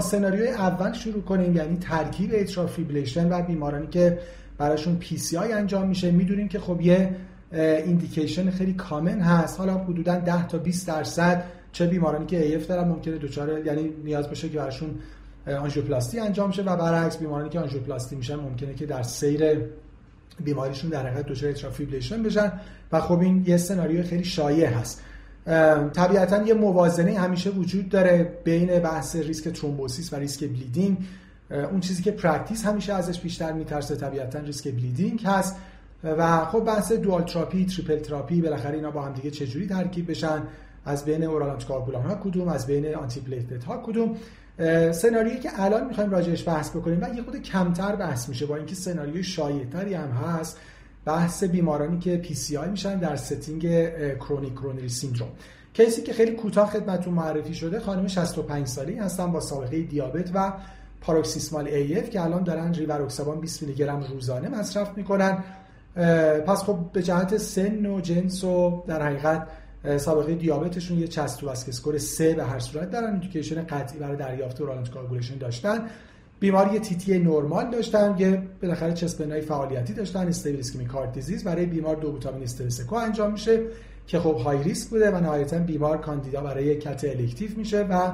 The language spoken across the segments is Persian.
سناریوی اول شروع کنیم یعنی ترکیب atrial fibrillation و بیمارانی که براشون PCI انجام میشه. می‌دونیم که خب یه indication خیلی common هست. حالا حدودا 10 تا 20 درصد چه بیمارانی که AF دارن ممکنه دچار یعنی نیاز باشه که براشون آنژیوپلاستی انجام شه و برعکس بیمارانی که آنژیوپلاستی میشن ممکنه که در سیر بیماریشون در حقیقت دچار atrial بشن. و خب این یه سناریو خیلی شایع هست. طبیعتا یه موازنه همیشه وجود داره بین بحث ریسک thrombosis و ریسک bleeding. اون چیزی که practice همیشه ازش بیشتر میترسه طبیعتا ریسک bleeding هست. و خب بحث dual therapy triple therapy بالاخره اینا با هم دیگه چجوری ترکیب بشن؟ از بین oral anticoagulant ها کدوم؟ از بین antiplatelet ها کدوم؟ سناریویی که الان می‌خوایم راجعش بحث بکنیم و یه خورده کمتر بحث میشه با اینکه سناریوی شایعتری هم هست. بحث بیمارانی که PCI میشن در setting chronic coronary syndrome case ی که خیلی کوتاه خدمتتون معرفی شده خانم 65 سالی هستن با سابقه دیابت و paroxysmal AF که الان دارن ریواروکسابان 20 میلی گرم روزانه مصرف می‌کنن. پس خب به جهت سن و جنس و در حقیقت سابقه دیابتشون یه CHADS2 score 3 به هر صورت دارن. indication قطعی برای دریافت oral داشتن. بیماری TTE نرمال داشتن که بالاخره chest pain های فعالیتی داشتن stable ischemic heart disease. برای بیمار dobutamine stress echo انجام میشه که خب high risk بوده و نهایتا بیمار کاندیدا برای cath elective میشه و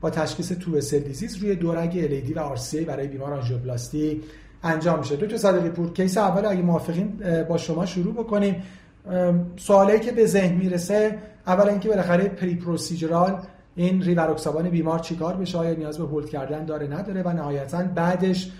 با تشخیص two vessel disease روی دو رگ LAD و RCA برای بیمار آنژیوپلاستی انجام میشه. دکتر صدقی پور case اول اگه موافقین با شما شروع بکنیم. سوالی که به ذهن می‌رسه اولا اینکه بالاخره periprocedural این ریواروکسابان بیمار چیکار بشه آیا نیاز به hold کردن داره نداره؟ و نهایتا بعدش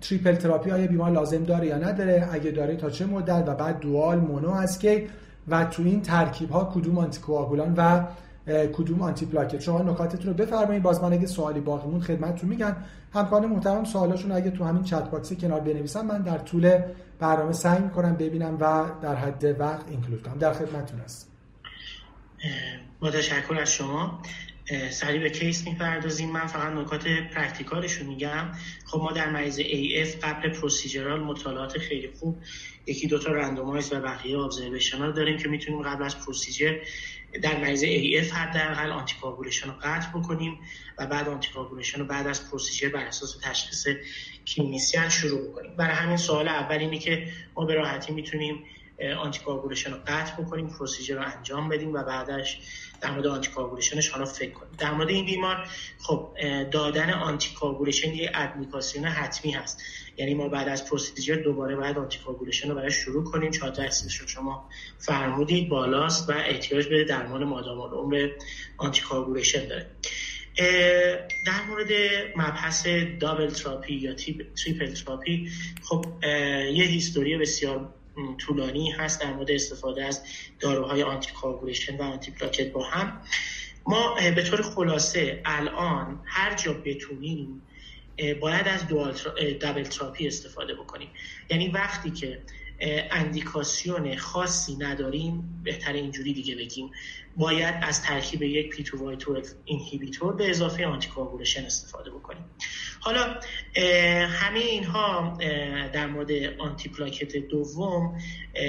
triple therapy آیا بیمار لازم داره یا نداره؟ اگه داره تا چه مدت؟ و بعد dual mono از کی و تو این ترکیب ها کدوم anticoagulant و کدوم antiplatelet شما نکاتتون رو بفرمایید. باز من اگه سوالی باقی موند خدمتتون میگم. همکاران محترم سوالاشون اگه تو همین chat box کنار بنویسن من در طول برنامه سعی می‌کنم ببینم و در حد وقت include کنم. در خدمتتون هستم. با تشکر از شما. سریع به case می‌پردازیم. من فقط نکات practical ش رو میگم. خب ما در مریض AF قبل procedural مطالعات خیلی خوب یکی دوتا randomize و بقیه observational داریم که می‌تونیم قبل از procedure در مریض AF حداقل anticoagulation رو قطع بکنیم و بعد anticoagulation رو بعد از procedure بر اساس تشخیص clinician شروع بکنیم. برای همین سوال اول اینه که ما به راحتی می‌تونیم anticoagulation رو قطع بکنیم procedure رو انجام بدیم و بعدش در مورد anticoagulation ش حالا فکر کنیم. در مورد این بیمار خب دادن anticoagulation یه اندیکاسیون حتمی هست. یعنی ما بعد از procedure دوباره باید anticoagulation رو برای شروع کنیم. چهار درصدش رو شما فرمودید بالاست و احتیاج به درمان مادام العمر anticoagulation داره در مورد مبحث double therapy یا triple therapy خب یه history بسیار طولانی هست در مورد استفاده از داروهای آنتی و آنتی پلاکت با هم. ما به طور خلاصه الان هر جا بتونیم باید از double therapy استفاده بکنیم. یعنی وقتی که اندیکاسیون خاصی نداریم بهتر اینجوری دیگه بگیم. باید از ترکیب یک P2Y 12 inhibitor به اضافه anticoagulation استفاده بکنیم. حالا همه اینها در مورد آنتی پلاکت دوم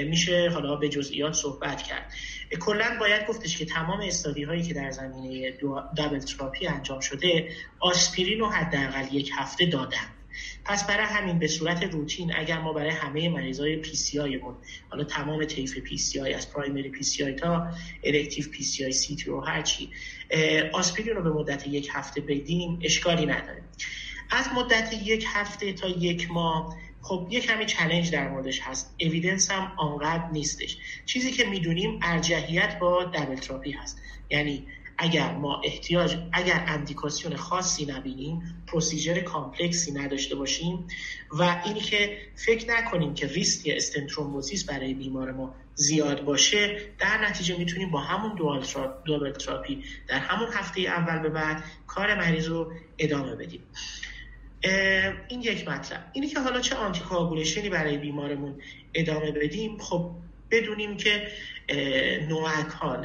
میشه حالا به جزئیات صحبت کرد. کلا باید گفتش که تمام study هایی که در زمینه double therapy انجام شده آسپرین رو حداقل یک هفته دادن. پس برای همین به صورت روتین اگر ما برای همه مریضای PCI مون حالا تمام طیف پی سی آی از پرایمری پی سی آی تا الکتیو پی سی آی سی تی هر چی آسپرین رو به مدت یک هفته بدیم اشکالی نداره. از مدت یک هفته تا یک ماه خب یک کمی challenge در موردش هست. evidence هم آنقدر نیستش. چیزی که می‌دونیم ارجحیت با double therapy هست. یعنی اگر ما احتیاج اگر اندیکاسیون خاصی نبینیم procedure complex ی نداشته باشیم و اینی که فکر نکنیم که ریسک stent thrombosis برای بیمار ما زیاد باشه در نتیجه می‌تونیم با همون دوبل تراپی در همون هفته اول به بعد کار مریض رو ادامه بدیم. این یک مطلب. اینی که حالا چه آنتی برای بیمارمون ادامه بدیم خب بدونیم که نوعک ها,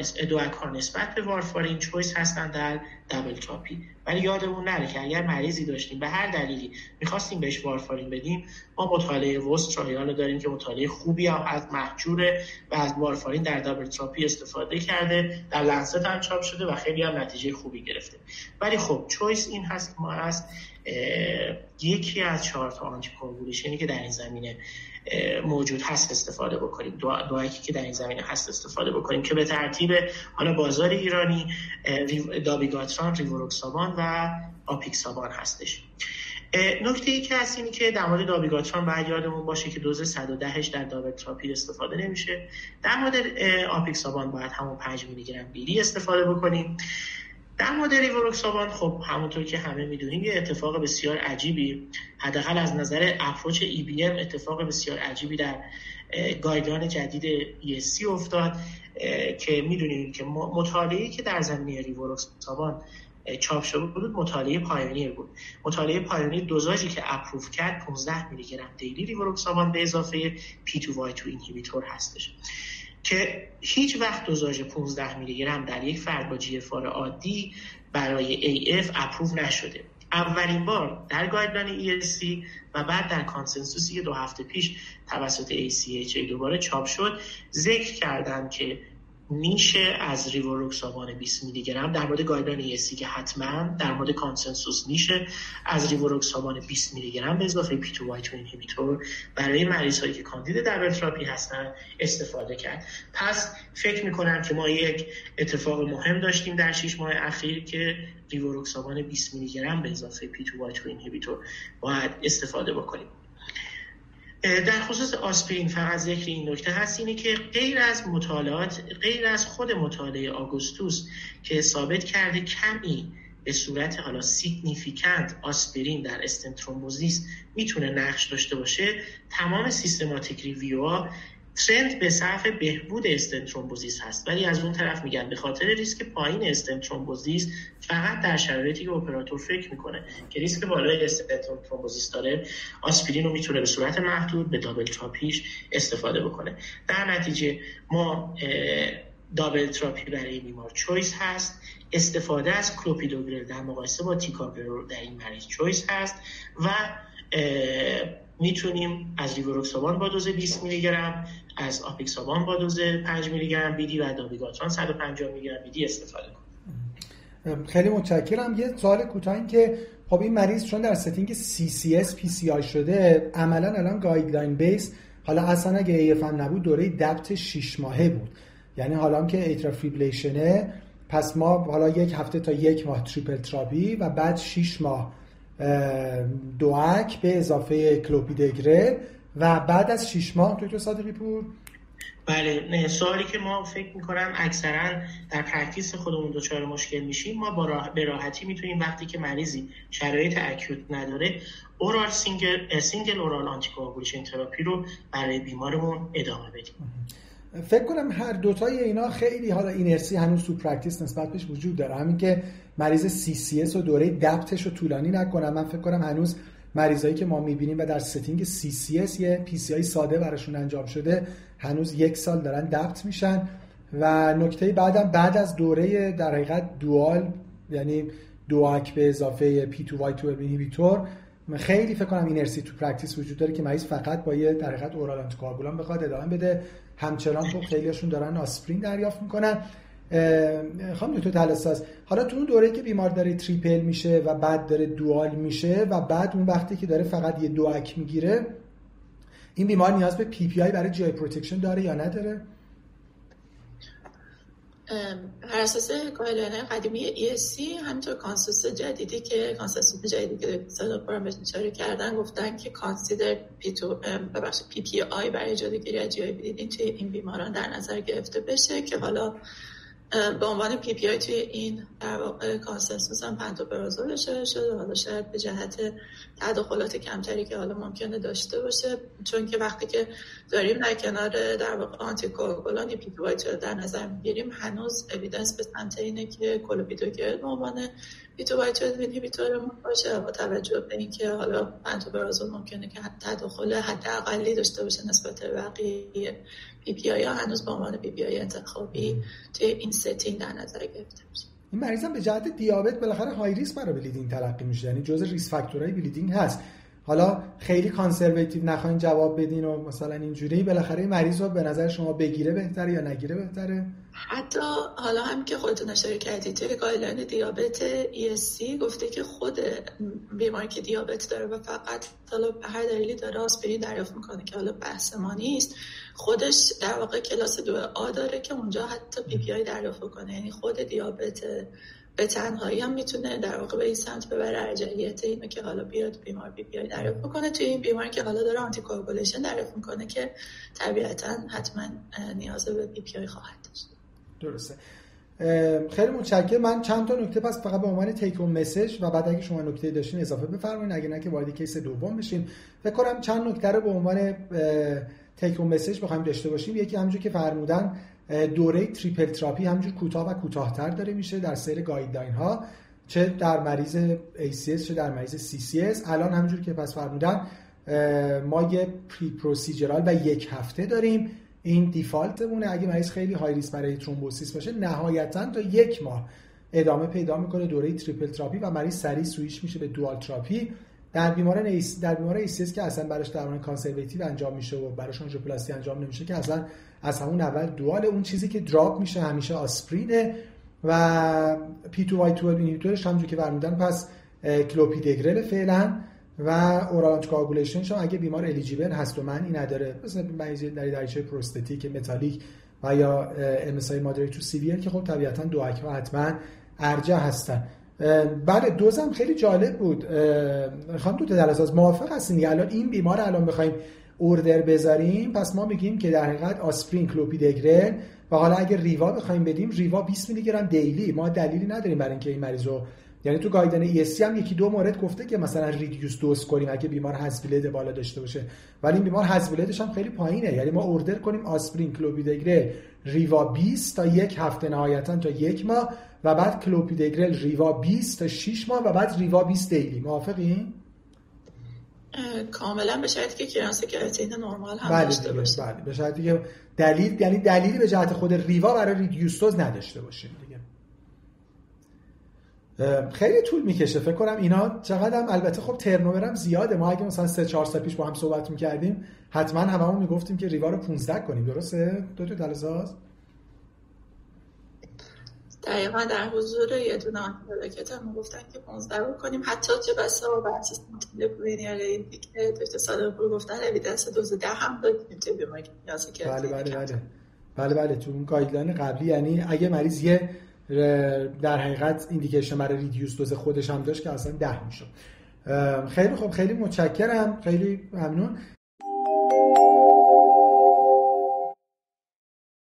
نسبت به وارفارین چویس هستن در دبل تراپی ولی یادمون نره که اگر مریضی داشتیم به هر دلیلی می‌خواستیم بهش وارفارین بدیم ما مطالعه وست ترایال داریم که مطالعه خوبی هم از محجوره و از وارفارین در دبل تراپی استفاده کرده در لنست هم چاپ شده و خیلی هم نتیجه خوبی گرفته. ولی خب چویس این هست ما از یکی از چهار تا آنتی که در این زمینه موجود هست استفاده بکنیم. دو که در این زمینه هست استفاده بکنیم که به ترتیب حالا بازار ایرانی دابیگاتران ریوروکسابان و آپیکسابان هستش. نکته ای که هست اینی که در مورد دابیگاتران باید یادمون باشه که دوز 110 در دابتراپی استفاده نمیشه. در مورد آپیکسابان باید همون 5 میلی گرم BID استفاده بکنیم. در مورد ریوروکسابان خب همونطور که همه می‌دونیم یه اتفاق بسیار عجیبی حداقل از نظر approach EBM اتفاق بسیار عجیبی در guideline جدید ESC افتاد که می‌دونیم که مطالعه که در زمینه ریوروکسابان چاپ شده بود مطالعه PIONEER بود. مطالعه PIONEER دوزاژی که approve کرد 15 میلی گرم daily ریوروکسابان به اضافه P2Y12 inhibitor هستش. که هیچ وقت دوزاژ 15 میلی گرم در یک فرد با جی عادی برای اف اپروو نشده. اولین بار در guideline ESC و بعد در consensus ی که دو هفته پیش توسط ACC/AHA دوباره چاپ شد ذکر کردن که میشه از ریوروکسابان 20 میلی گرم در مورد guideline ESC که حتما در مورد consensus میشه از ریوروکسابان 20 میلی گرم به اضافه P2Y12 inhibitor برای مریض هایی که کاندید dual therapy هستن استفاده کرد. پس فکر می‌کنم که ما یک اتفاق مهم داشتیم در 6 ماه اخیر که ریوروکسابان 20 میلی گرم به اضافه P2Y12 inhibitor باید استفاده بکنیم. در خصوص آسپرین فقط ذکر این نکته هست اینه که غیر از مطالعات غیر از خود مطالعه AUGUSTUS که ثابت کرده کمی به صورت حالا significant آسپرین در stent thrombosis می‌تونه نقش داشته باشه تمام systematic review trend به صرف بهبود stent thrombosis هست. ولی از اون طرف میگن به خاطر ریسک پایین stent thrombosis فقط در شرایطی که اپراتور فکر می‌کنه که ریسک بالای stent thrombosis داره آسپرین رو می‌تونه به صورت محدود به double therapy ش استفاده بکنه. در نتیجه ما double therapy برای بیمار choice هست. استفاده از کلوپیدوگرل در مقایسه با تیکاگرل در این مریض choice هست و می‌تونیم از ریوروکسابان با دوز 20 میلی گرم از آپیکسابان با دوز 5 میلی گرم BID و دابیگاتران 150 میلی گرم BID استفاده کنیم. خیلی متشکرم. یه سوال کوتاه این که خب این مریض چون در setting CCS PCI شده عملا الان guideline base حالا اصلا اگه هم نبود دوره DAPT 6 ماهه بود. یعنی حالا که atrial fibrillation ه پس ما حالا یک هفته تا یک ماه triple therapy و بعد 6 ماه DOAC به اضافه کلوپیدگره و بعد از 6 ماه دکتر صادقی پور؟ بله سوالی که ما فکر می‌کنم اکثرا در practice خودمون دچار مشکل میشیم ما با راه... به راحتی می‌تونیم وقتی که مریضی شرایط acute نداره oral single single oral anticoagulation therapy رو برای بیمارمون ادامه بدیم. فکر کنم هر دوتای اینا خیلی حالا اینرسی هنوز تو practice نسبت بهش وجود داره. همین که مریض CCS و دوره DAPT ش رو طولانی نکنم. من فکر کنم هنوز مریضایی که ما می‌بینیم و در setting CCS یه PCI ساده براشون انجام شده هنوز یک سال دارن DAPT میشن. و نکته بعدم بعد از دوره در حقیقت dual یعنی DOAC به اضافه P2Y12 inhibitor خیلی فکر کنم اینرسی تو practice وجود داره که مریض فقط با یه در حقیقت oral آنتیکواگولان بخواد ادامه بده. همچنان خب خیلیشون دارن آسپرین دریافت می‌کنن. خانم دکتر تلساز حالا تو اون دوره که بیمار داره triple میشه و بعد داره dual میشه و بعد اون وقتی که داره فقط یه DOAC می‌گیره این بیمار نیاز به PPI برای GI protection داره یا نداره؟ بر اساس guideline قدیمی ESC همینطور consensus جدیدی که consensus جدیدی که صدا پارامتر کردن گفتن که consider P2 ببخشید PPI برای جلوگیری از GI این بیماران در نظر گرفته بشه که حالا به عنوان PPI توی این در واقع consensus هم پنتوپرازول اشاره شده حالا شاید به جهت تداخلات کمتری که حالا ممکنه داشته باشه. چون که وقتی که داریم در کنار در واقع آنتی کوگولان PPI در نظر می‌گیریم هنوز evidence به سمت اینه که کلوپیدوگرل به عنوان P2Y12 inhibitor مون باشه با توجه به اینکه حالا پنتوپرازول ممکنه که تداخل حداقلی داشته باشه نسبت به بقیه PPI ها هنوز به عنوان PPI انتخابی توی این setting در نظر گرفته میشه این مریض به جهت دیابت بالاخره high risk برای bleeding تلقی میشه یعنی جزء risk factor های bleeding هست. حالا خیلی conservative نخواین جواب بدین و مثلا اینجوری بالاخره مریض رو به نظر شما بگیره بهتره یا نگیره بهتره؟ حتی حالا هم که خودتون اشاره کردید توی guideline دیابت ESC گفته که خود بیماری که دیابت داره و فقط حالا به هر دلیلی داره آسپرین دریافت می‌کنه که حالا بحث ما نیست خودش در واقع کلاس دو A داره که اونجا حتی PPI دریافت کنه یعنی خود دیابت به تنهایی هم می‌تونه در واقع به این سمت ببره. ارجحیت اینو که حالا بیاد بیمار PPI دریافت بکنه. توی این بیماری که حالا داره anticoagulation دریافت می‌کنه که طبیعتا حتما نیاز به PPI خواهد داشت. درسته. خیلی متشکرم. من چند تا نکته پس فقط به عنوان take message و بعد اگه شما نکته داشتین اضافه بفرمایید اگه نه که وارد case دوم بشیم فکر کنم چند نکته رو به عنوان take message بخوایم داشته باشیم. یکی همونجور که فرمودن دوره triple therapy همینجور کوتاه و کوتاهتر داره میشه در سیر guideline ها چه در مریض ACS چه در مریض CCS الان همینجور که پس فرمودن ما یه periprocedural و یک هفته داریم. این default مونه. اگه مریض خیلی high risk برای thrombosis باشه نهایتا تا یک ماه ادامه پیدا می‌کنه دوره triple therapy و مریض سریع سویش میشه به dual therapy. در بیماران ایس در بیمار ایسیس که اصلا براش درمان کانسرواتیو انجام میشه و براش آنژیوپلاستی انجام نمیشه که اصلا از همون اول دوال اون چیزی که دراپ میشه همیشه آسپرینه و پی 2 وای 12 اینهیبیتورش همونجوری که فرمودن پس کلوپیدگرل فعلا و اورال کواگولیشن اگه بیمار الیجیبل هست و معنی نداره. مثلا مریض در دریچه پروستاتیک متالیک و یا ام اس تو سیویر که خب طبیعتا دو حتما ارجه هستن. بله دوزم خیلی جالب بود. خانم دو از موافق هستین الان این بیمار الان بخوایم اوردر بذاریم؟ پس ما میگیم که در حقیقت آسپرین کلوپیدگرل و حالا اگر ریوا بخوایم بدیم ریوا 20 میلی گرم دیلی. ما دلیلی نداریم برای اینکه این مریض رو یعنی تو گایدن ESC هم یکی دو مورد گفته که مثلا ریدیوس دوز کنیم اگه بیمار هزبیلد بالا داشته باشه. ولی این بیمار هزبیلدش هم خیلی پایینه. یعنی ما اوردر کنیم آسپرین کلوپیدگرل ریوا 20 تا یک هفته نهایتا تا یک ماه. و بعد کلوپیدگرل ریوا 20 تا 6 ماه و بعد ریوا 20 دیلی. موافقین کاملا به شرطی که کرانس کراتین نرمال هم بله داشته باشه. بله. به شرطی که دلیل یعنی دلیلی به جهت خود ریوا برای ریدیوستوز نداشته باشیم دیگه. خیلی طول می‌کشه فکر کنم اینا چقدر هم البته خب ترنوورم زیاده. ما اگه مثلا 3 4 سال پیش با هم صحبت می‌کردیم حتما هممون می‌گفتیم که ریوا رو 15 کنیم. درسته؟ دو تا دلزاز دقیقا در حضور یه دونه آنتیبیوتیک هم گفتن که 15 کنیم. حتی چه بسا با بحث مولکولینیار که داشته صادق پور گفتن اویدنس دوز ده هم دادیم توی بیماری که بله بله بله. بله بله. تو اون گایدلاین قبلی یعنی اگه مریض یه در حقیقت ایندیکیشن برای ریدیوس دوز خودش هم داشت که اصلا ده میشه خیلی خوب خیلی متشکرم. خیلی ممنون.